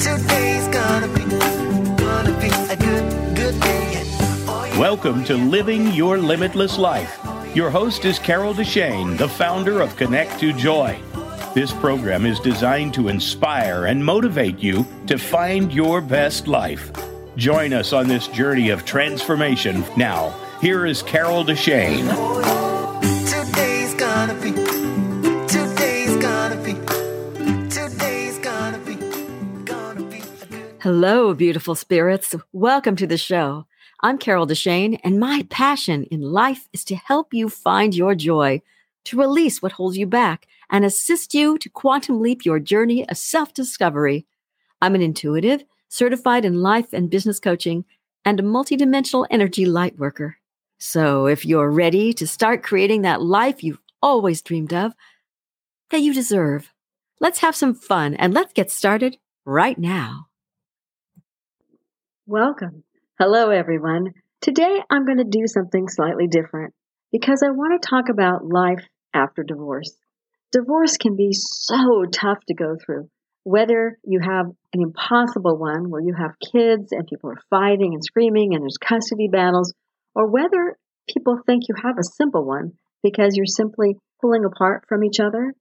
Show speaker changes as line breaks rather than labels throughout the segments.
Today's gonna be, gonna be a good, good day.
Welcome to Living Your Limitless Life. Your host is Carol Deshane, the founder of Connect to Joy. This program is designed to inspire and motivate you to find your best life. Join us on this journey of transformation. Now, here is Carol Deshane.
Today's gonna be,
Hello, beautiful spirits. Welcome to the show. I'm Carol Deshane, and my passion in life is to help you find your joy, to release what holds you back, and assist you to quantum leap your journey of self discovery. I'm an intuitive, certified in life and business coaching, and a multidimensional energy light worker. So if you're ready to start creating that life you've always dreamed of, that you deserve, let's have some fun and let's get started right now. Welcome. Hello, everyone. Today I'm going to do something slightly different because I want to talk about life after divorce. Divorce can be so tough to go through, whether you have an impossible one where you have kids and people are fighting and screaming and there's custody battles, or whether people think you have a simple one because you're simply pulling apart from each other.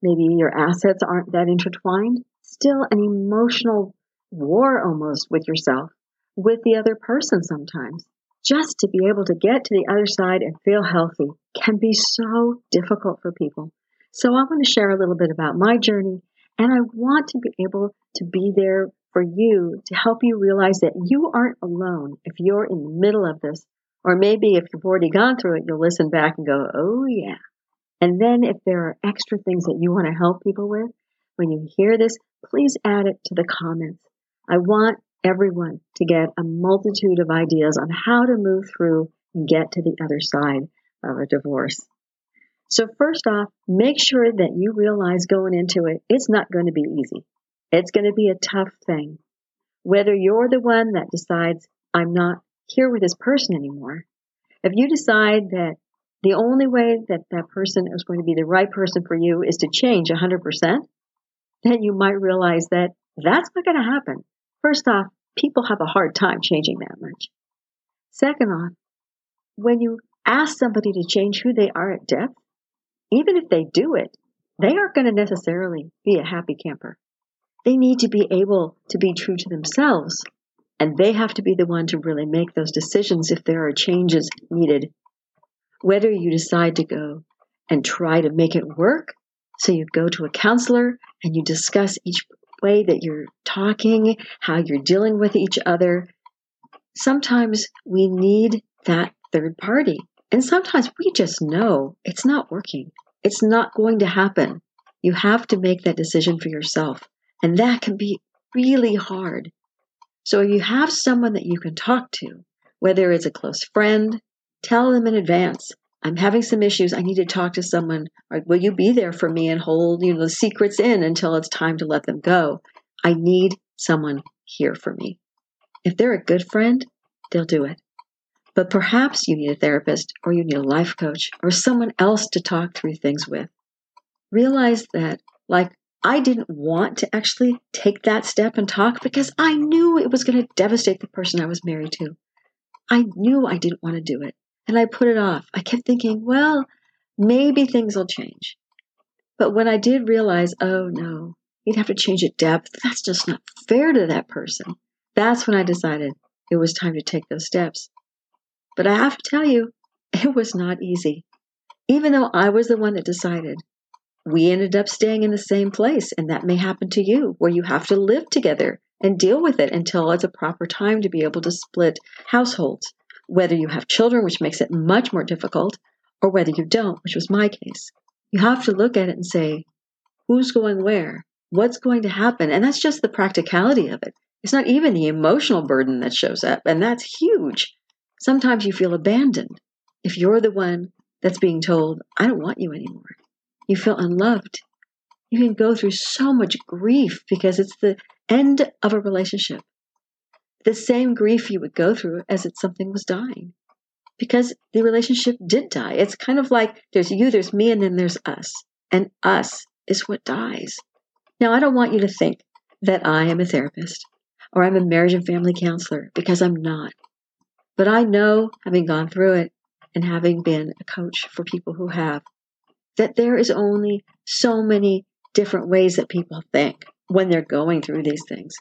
Maybe your assets aren't that intertwined. Still, an emotional war almost with yourself, with the other person sometimes. Just to be able to get to the other side and feel healthy can be so difficult for people. So, I want to share a little bit about my journey, and I want to be able to be there for you to help you realize that you aren't alone if you're in the middle of this. Or maybe if you've already gone through it, you'll listen back and go, oh, yeah. And then if there are extra things that you want to help people with, when you hear this, please add it to the comments. I want everyone to get a multitude of ideas on how to move through and get to the other side of a divorce. So, first off, make sure that you realize going into it, it's not going to be easy. It's going to be a tough thing. Whether you're the one that decides, I'm not here with this person anymore, if you decide that the only way that that person is going to be the right person for you is to change 100%, then you might realize that that's not going to happen. First off, people have a hard time changing that much. Second off, when you ask somebody to change who they are at depth, even if they do it, they aren't going to necessarily be a happy camper. They need to be able to be true to themselves, and they have to be the one to really make those decisions if there are changes needed. Whether you decide to go and try to make it work, so you go to a counselor and you discuss each way that you're talking, how you're dealing with each other. Sometimes we need that third party. And sometimes we just know it's not working. It's not going to happen. You have to make that decision for yourself. And that can be really hard. So if you have someone that you can talk to, whether it's a close friend, tell them in advance. I'm having some issues. I need to talk to someone. Will you be there for me and hold, you know, the secrets in until it's time to let them go? I need someone here for me. If they're a good friend, they'll do it. But perhaps you need a therapist or you need a life coach or someone else to talk through things with. Realize that, like, I didn't want to actually take that step and talk because I knew it was going to devastate the person I was married to. I knew I didn't want to do it. And I put it off. I kept thinking, well, maybe things will change. But when I did realize, oh no, you'd have to change at depth, that's just not fair to that person. That's when I decided it was time to take those steps. But I have to tell you, it was not easy. Even though I was the one that decided, we ended up staying in the same place. And that may happen to you, where you have to live together and deal with it until it's a proper time to be able to split households whether you have children, which makes it much more difficult, or whether you don't, which was my case. You have to look at it and say, who's going where? What's going to happen? And that's just the practicality of it. It's not even the emotional burden that shows up, and that's huge. Sometimes you feel abandoned. If you're the one that's being told, I don't want you anymore, you feel unloved. You can go through so much grief because it's the end of a relationship the same grief you would go through as if something was dying because the relationship did die. It's kind of like there's you, there's me, and then there's us. And us is what dies. Now, I don't want you to think that I am a therapist or I'm a marriage and family counselor because I'm not. But I know, having gone through it and having been a coach for people who have, that there is only so many different ways that people think when they're going through these things.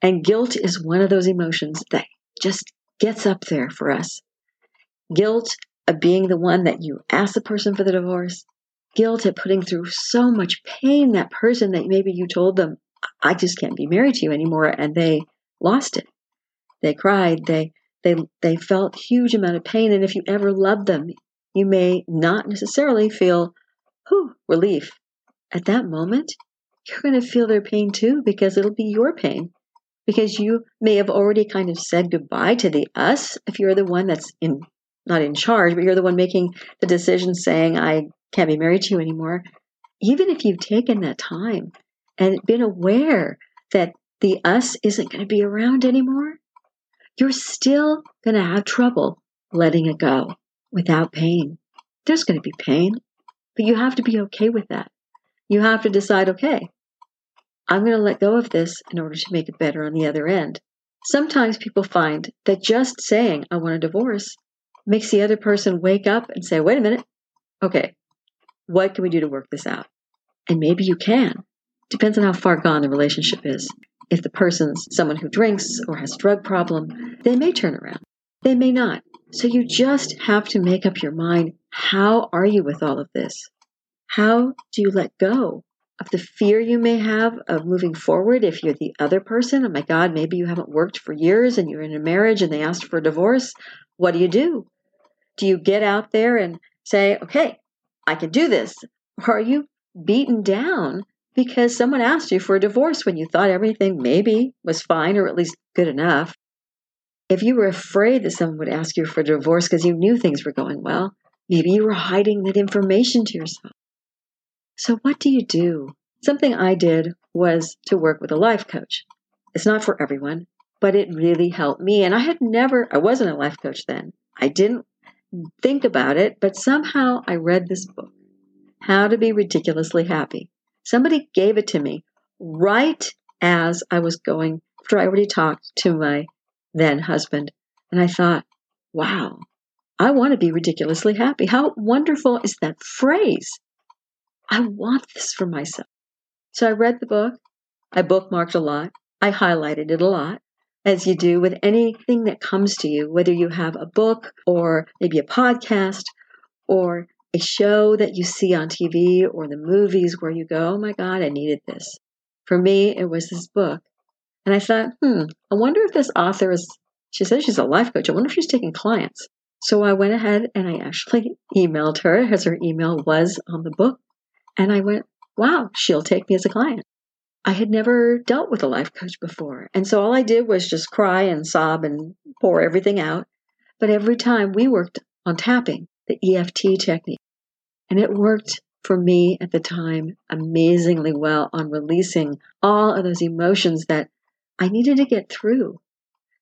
And guilt is one of those emotions that just gets up there for us. Guilt of being the one that you ask the person for the divorce, guilt at putting through so much pain that person that maybe you told them, I just can't be married to you anymore, and they lost it. They cried, they they they felt huge amount of pain, and if you ever loved them, you may not necessarily feel whew, relief. At that moment, you're going to feel their pain too because it'll be your pain. Because you may have already kind of said goodbye to the us if you're the one that's in not in charge, but you're the one making the decision saying, I can't be married to you anymore. Even if you've taken that time and been aware that the us isn't going to be around anymore, you're still going to have trouble letting it go without pain. There's going to be pain, but you have to be okay with that. You have to decide, okay, I'm going to let go of this in order to make it better on the other end. Sometimes people find that just saying, I want a divorce, makes the other person wake up and say, wait a minute, okay, what can we do to work this out? And maybe you can. Depends on how far gone the relationship is. If the person's someone who drinks or has a drug problem, they may turn around. They may not. So you just have to make up your mind how are you with all of this? How do you let go of the fear you may have of moving forward if you're the other person? Oh my God, maybe you haven't worked for years and you're in a marriage and they asked for a divorce. What do you do? Do you get out there and say, okay, I can do this? Or are you beaten down because someone asked you for a divorce when you thought everything maybe was fine or at least good enough? If you were afraid that someone would ask you for a divorce because you knew things were going well, maybe you were hiding that information to yourself. So, what do you do? Something I did was to work with a life coach. It's not for everyone, but it really helped me. And I had never, I wasn't a life coach then. I didn't think about it, but somehow I read this book, How to Be Ridiculously Happy. Somebody gave it to me right as I was going, after I already talked to my then husband. And I thought, wow, I want to be ridiculously happy. How wonderful is that phrase? I want this for myself. So I read the book. I bookmarked a lot. I highlighted it a lot as you do with anything that comes to you, whether you have a book or maybe a podcast or a show that you see on TV or the movies where you go, oh my God, I needed this. For me, it was this book. And I thought, hmm, I wonder if this author is, she says she's a life coach. I wonder if she's taking clients. So I went ahead and I actually emailed her as her email was on the book. And I went, wow, she'll take me as a client. I had never dealt with a life coach before. And so all I did was just cry and sob and pour everything out. But every time we worked on tapping, the EFT technique, and it worked for me at the time amazingly well on releasing all of those emotions that I needed to get through,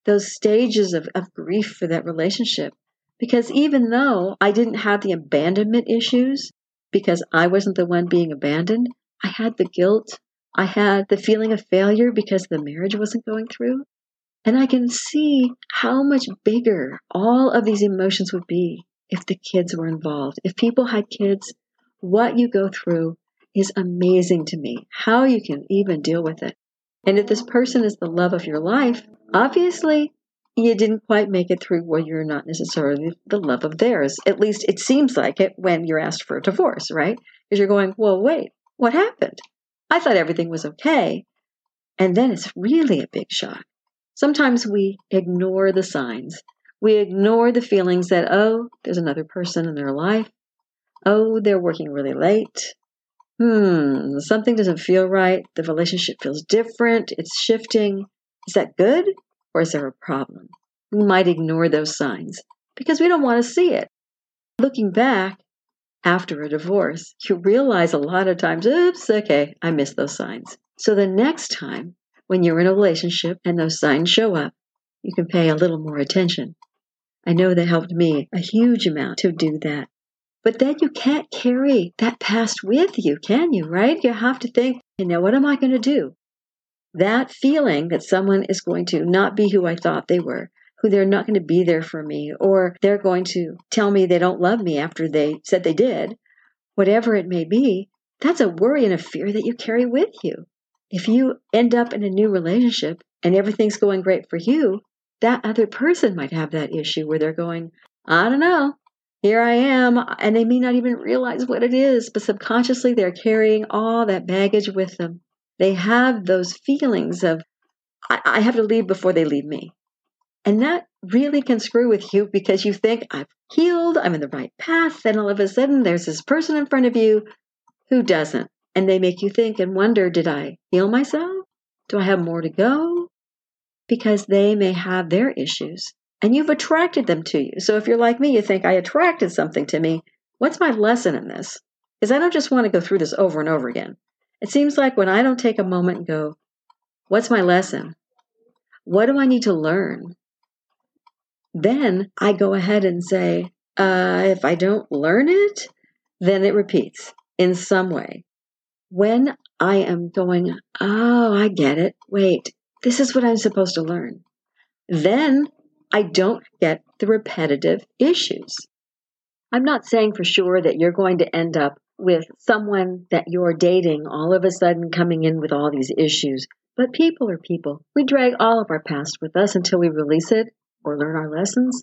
those stages of, of grief for that relationship. Because even though I didn't have the abandonment issues, because I wasn't the one being abandoned, I had the guilt I had the feeling of failure because the marriage wasn't going through. And I can see how much bigger all of these emotions would be if the kids were involved. If people had kids, what you go through is amazing to me. How you can even deal with it. And if this person is the love of your life, obviously you didn't quite make it through where you're not necessarily the love of theirs. At least it seems like it when you're asked for a divorce, right? Because you're going, well, wait, what happened? I thought everything was okay. And then it's really a big shock. Sometimes we ignore the signs. We ignore the feelings that, oh, there's another person in their life. Oh, they're working really late. Hmm, something doesn't feel right. The relationship feels different. It's shifting. Is that good or is there a problem? We might ignore those signs because we don't want to see it. Looking back, after a divorce, you realize a lot of times, oops, okay, I missed those signs. So the next time when you're in a relationship and those signs show up, you can pay a little more attention. I know that helped me a huge amount to do that. But then you can't carry that past with you, can you, right? You have to think, you know, what am I going to do? That feeling that someone is going to not be who I thought they were, who they're not going to be there for me, or they're going to tell me they don't love me after they said they did, whatever it may be, that's a worry and a fear that you carry with you. If you end up in a new relationship and everything's going great for you, that other person might have that issue where they're going, I don't know, here I am. And they may not even realize what it is, but subconsciously they're carrying all that baggage with them. They have those feelings of, I, I have to leave before they leave me. And that really can screw with you because you think, I've healed, I'm in the right path. Then all of a sudden, there's this person in front of you who doesn't. And they make you think and wonder, did I heal myself? Do I have more to go? Because they may have their issues and you've attracted them to you. So if you're like me, you think, I attracted something to me. What's my lesson in this? Because I don't just want to go through this over and over again. It seems like when I don't take a moment and go, What's my lesson? What do I need to learn? Then I go ahead and say, uh, If I don't learn it, then it repeats in some way. When I am going, Oh, I get it. Wait, this is what I'm supposed to learn. Then I don't get the repetitive issues. I'm not saying for sure that you're going to end up with someone that you're dating all of a sudden coming in with all these issues. But people are people. We drag all of our past with us until we release it or learn our lessons.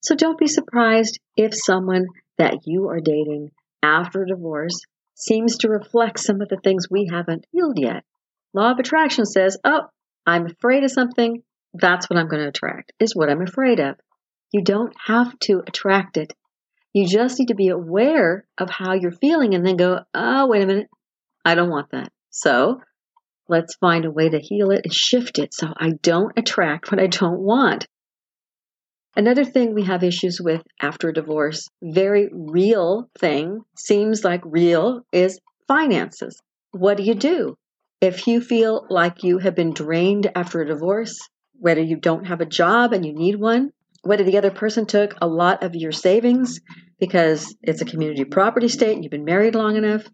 So don't be surprised if someone that you are dating after divorce seems to reflect some of the things we haven't healed yet. Law of attraction says, oh, I'm afraid of something. That's what I'm going to attract, is what I'm afraid of. You don't have to attract it. You just need to be aware of how you're feeling and then go, oh, wait a minute, I don't want that. So let's find a way to heal it and shift it so I don't attract what I don't want. Another thing we have issues with after a divorce, very real thing, seems like real, is finances. What do you do? If you feel like you have been drained after a divorce, whether you don't have a job and you need one, whether the other person took a lot of your savings because it's a community property state and you've been married long enough,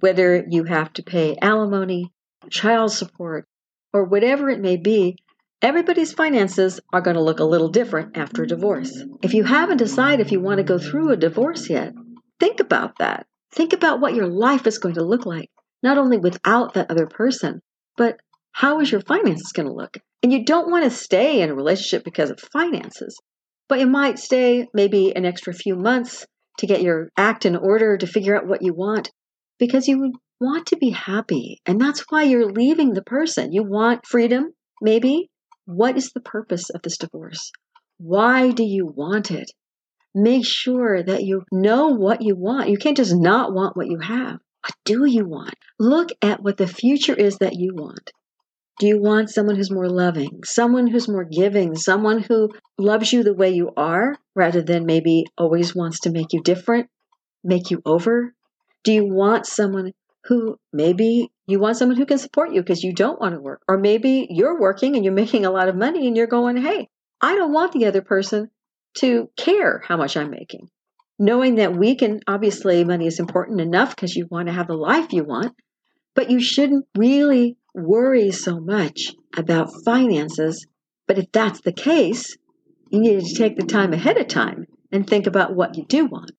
whether you have to pay alimony, child support, or whatever it may be, everybody's finances are going to look a little different after a divorce. If you haven't decided if you want to go through a divorce yet, think about that. Think about what your life is going to look like, not only without that other person, but how is your finances going to look? And you don't want to stay in a relationship because of finances, but you might stay maybe an extra few months to get your act in order to figure out what you want because you want to be happy. And that's why you're leaving the person. You want freedom, maybe. What is the purpose of this divorce? Why do you want it? Make sure that you know what you want. You can't just not want what you have. What do you want? Look at what the future is that you want. Do you want someone who's more loving, someone who's more giving, someone who loves you the way you are rather than maybe always wants to make you different, make you over? Do you want someone who maybe you want someone who can support you because you don't want to work? Or maybe you're working and you're making a lot of money and you're going, hey, I don't want the other person to care how much I'm making. Knowing that we can, obviously, money is important enough because you want to have the life you want, but you shouldn't really worry so much about finances. But if that's the case, you need to take the time ahead of time and think about what you do want.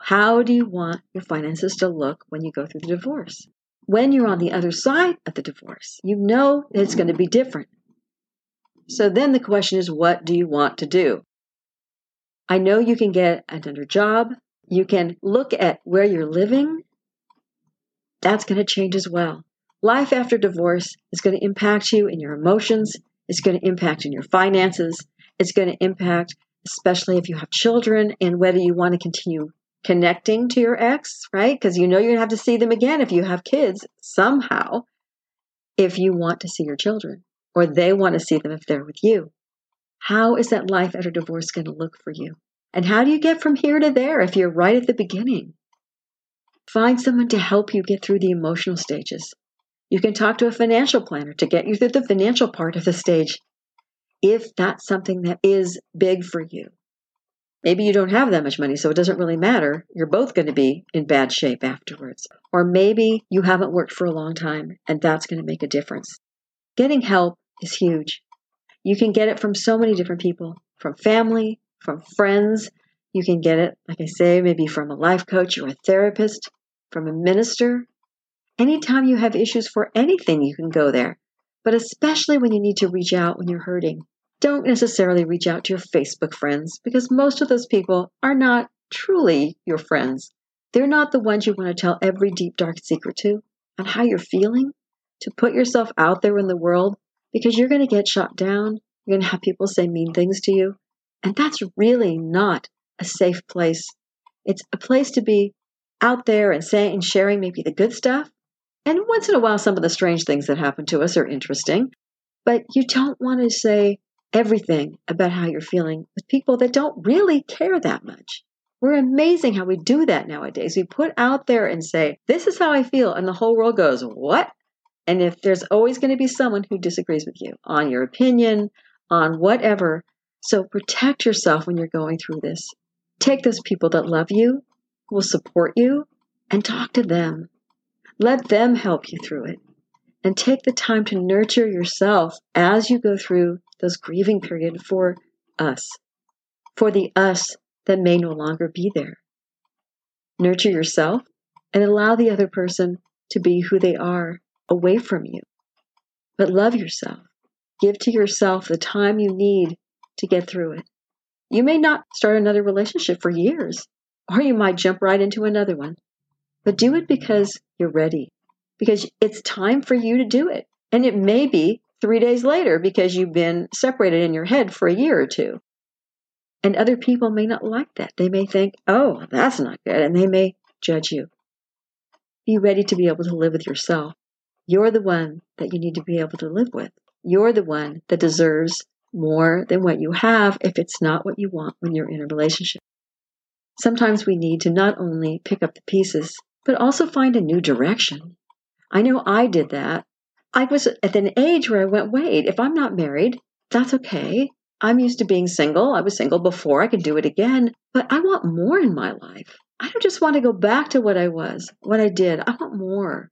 How do you want your finances to look when you go through the divorce? When you're on the other side of the divorce, you know it's going to be different. So then the question is, what do you want to do? I know you can get another job. You can look at where you're living. That's going to change as well. Life after divorce is going to impact you in your emotions. It's going to impact in your finances. It's going to impact, especially if you have children and whether you want to continue connecting to your ex, right? Because you know you're going to have to see them again if you have kids somehow, if you want to see your children or they want to see them if they're with you. How is that life after divorce going to look for you? And how do you get from here to there if you're right at the beginning? Find someone to help you get through the emotional stages. You can talk to a financial planner to get you through the financial part of the stage if that's something that is big for you. Maybe you don't have that much money, so it doesn't really matter. You're both going to be in bad shape afterwards. Or maybe you haven't worked for a long time, and that's going to make a difference. Getting help is huge. You can get it from so many different people from family, from friends. You can get it, like I say, maybe from a life coach or a therapist, from a minister. Anytime you have issues for anything, you can go there. But especially when you need to reach out when you're hurting. Don't necessarily reach out to your Facebook friends because most of those people are not truly your friends. They're not the ones you want to tell every deep, dark secret to on how you're feeling, to put yourself out there in the world because you're going to get shot down. You're going to have people say mean things to you. And that's really not a safe place. It's a place to be out there and saying and sharing maybe the good stuff. And once in a while, some of the strange things that happen to us are interesting. But you don't want to say everything about how you're feeling with people that don't really care that much. We're amazing how we do that nowadays. We put out there and say, This is how I feel. And the whole world goes, What? And if there's always going to be someone who disagrees with you on your opinion, on whatever, so protect yourself when you're going through this. Take those people that love you, who will support you, and talk to them. Let them help you through it. And take the time to nurture yourself as you go through those grieving period for us, for the us that may no longer be there. Nurture yourself and allow the other person to be who they are away from you. But love yourself. Give to yourself the time you need to get through it. You may not start another relationship for years, or you might jump right into another one. But do it because you're ready, because it's time for you to do it. And it may be three days later because you've been separated in your head for a year or two. And other people may not like that. They may think, oh, that's not good. And they may judge you. Be ready to be able to live with yourself. You're the one that you need to be able to live with. You're the one that deserves more than what you have if it's not what you want when you're in a relationship. Sometimes we need to not only pick up the pieces, but also find a new direction. I know I did that. I was at an age where I went, wait, if I'm not married, that's okay. I'm used to being single. I was single before. I can do it again. But I want more in my life. I don't just want to go back to what I was, what I did. I want more.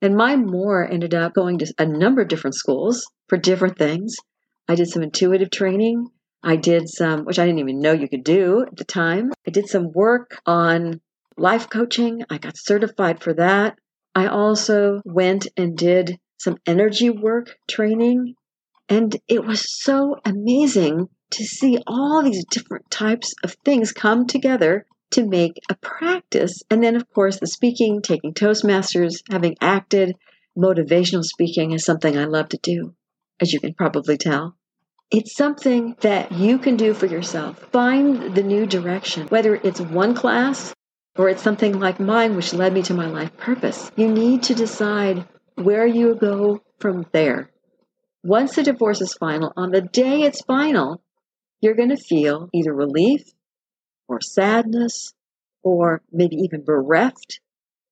And my more ended up going to a number of different schools for different things. I did some intuitive training. I did some, which I didn't even know you could do at the time. I did some work on life coaching. I got certified for that. I also went and did some energy work training and it was so amazing to see all these different types of things come together to make a practice. And then, of course, the speaking, taking Toastmasters, having acted, motivational speaking is something I love to do, as you can probably tell. It's something that you can do for yourself. Find the new direction, whether it's one class or it's something like mine, which led me to my life purpose. You need to decide where you go from there. Once the divorce is final, on the day it's final, you're going to feel either relief or sadness or maybe even bereft.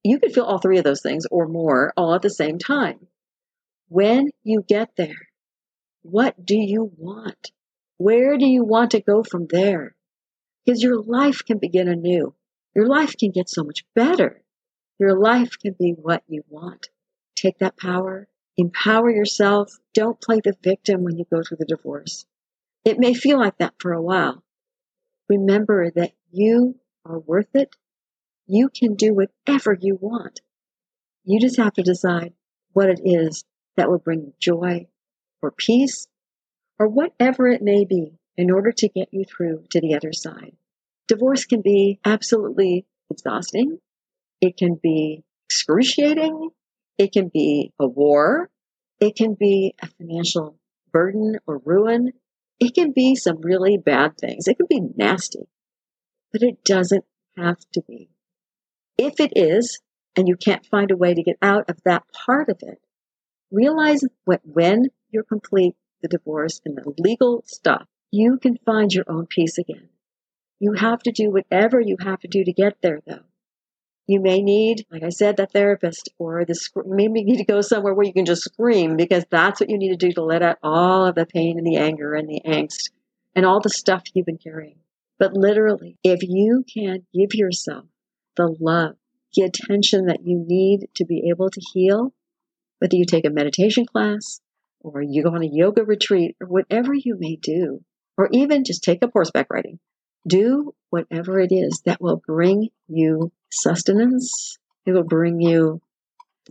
You could feel all three of those things or more all at the same time. When you get there, what do you want? Where do you want to go from there? Because your life can begin anew. Your life can get so much better. Your life can be what you want. Take that power Empower yourself. Don't play the victim when you go through the divorce. It may feel like that for a while. Remember that you are worth it. You can do whatever you want. You just have to decide what it is that will bring joy or peace or whatever it may be in order to get you through to the other side. Divorce can be absolutely exhausting. It can be excruciating. It can be a war. It can be a financial burden or ruin. It can be some really bad things. It can be nasty, but it doesn't have to be. If it is, and you can't find a way to get out of that part of it, realize that when you're complete the divorce and the legal stuff, you can find your own peace again. You have to do whatever you have to do to get there, though. You may need, like I said, that therapist, or the maybe you need to go somewhere where you can just scream because that's what you need to do to let out all of the pain and the anger and the angst and all the stuff you've been carrying. But literally, if you can give yourself the love, the attention that you need to be able to heal, whether you take a meditation class or you go on a yoga retreat, or whatever you may do, or even just take up horseback riding. Do whatever it is that will bring you sustenance. It will bring you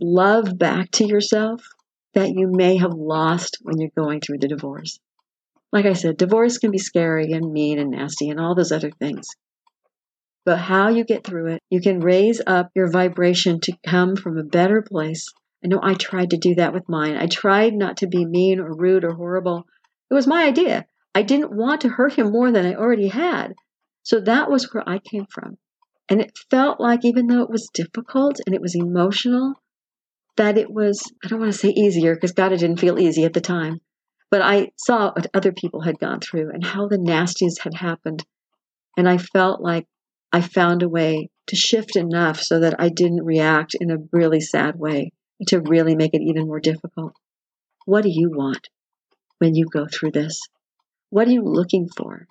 love back to yourself that you may have lost when you're going through the divorce. Like I said, divorce can be scary and mean and nasty and all those other things. But how you get through it, you can raise up your vibration to come from a better place. I know I tried to do that with mine. I tried not to be mean or rude or horrible. It was my idea. I didn't want to hurt him more than I already had. So that was where I came from. And it felt like, even though it was difficult and it was emotional, that it was, I don't want to say easier because God, it didn't feel easy at the time. But I saw what other people had gone through and how the nasties had happened. And I felt like I found a way to shift enough so that I didn't react in a really sad way to really make it even more difficult. What do you want when you go through this? What are you looking for?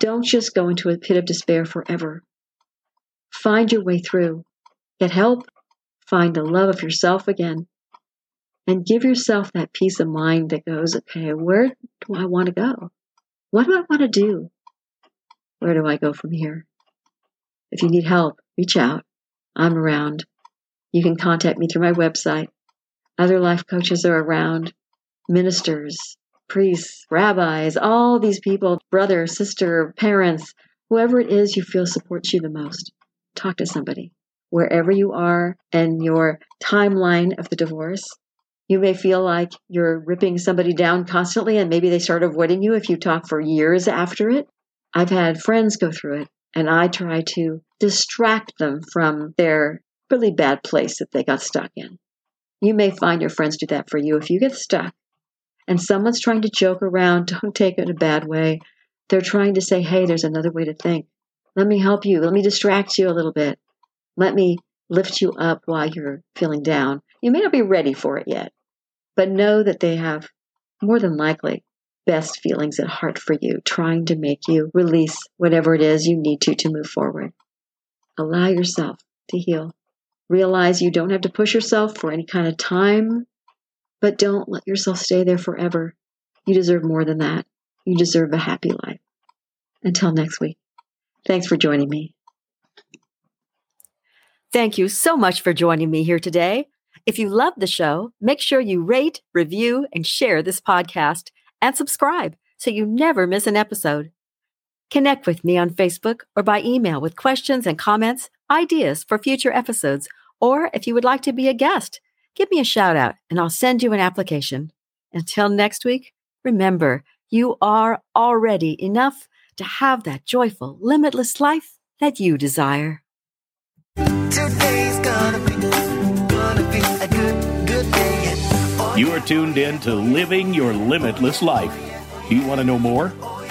Don't just go into a pit of despair forever. Find your way through. Get help. Find the love of yourself again. And give yourself that peace of mind that goes, okay, where do I want to go? What do I want to do? Where do I go from here? If you need help, reach out. I'm around. You can contact me through my website. Other life coaches are around, ministers, priests, rabbis, all these people, brother, sister, parents, whoever it is you feel supports you the most. Talk to somebody. Wherever you are in your timeline of the divorce, you may feel like you're ripping somebody down constantly and maybe they start avoiding you if you talk for years after it. I've had friends go through it and I try to distract them from their really bad place that they got stuck in. You may find your friends do that for you if you get stuck and someone's trying to joke around, don't take it in a bad way. They're trying to say, hey, there's another way to think. Let me help you. Let me distract you a little bit. Let me lift you up while you're feeling down. You may not be ready for it yet, but know that they have more than likely best feelings at heart for you, trying to make you release whatever it is you need to to move forward. Allow yourself to heal. Realize you don't have to push yourself for any kind of time but don't let yourself stay there forever. You deserve more than that. You deserve a happy life. Until next week, thanks for joining me.
Thank you so much for joining me here today. If you love the show, make sure you rate, review, and share this podcast and subscribe so you never miss an episode. Connect with me on Facebook or by email with questions and comments, ideas for future episodes, or if you would like to be a guest give me a shout out and I'll send you an application. Until next week, remember, you are already enough to have that joyful, limitless life that you desire.
Today's gonna be, gonna be a good, good day. Oh,
You are tuned in to Living Your Limitless Life. Do you want to know more?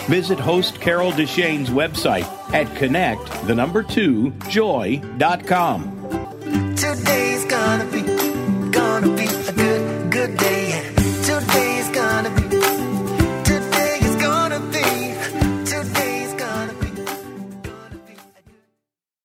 Visit host Carol Deshane's website at connect the number two joy.com.
Today's gonna be, gonna be a good, day.